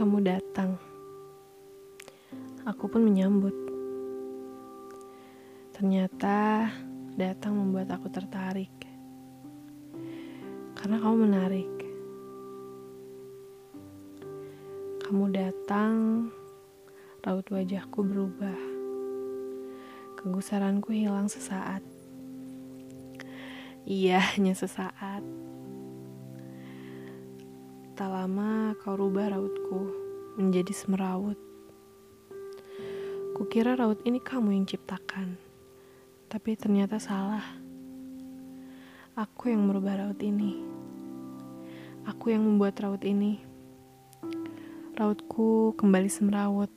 Kamu datang. Aku pun menyambut. Ternyata datang membuat aku tertarik. Karena kamu menarik. Kamu datang, raut wajahku berubah. Kegusaranku hilang sesaat. Iya, hanya sesaat. Tak lama kau rubah rautku menjadi semerawut. Kukira raut ini kamu yang ciptakan, tapi ternyata salah. Aku yang merubah raut ini. Aku yang membuat raut ini. Rautku kembali semerawut.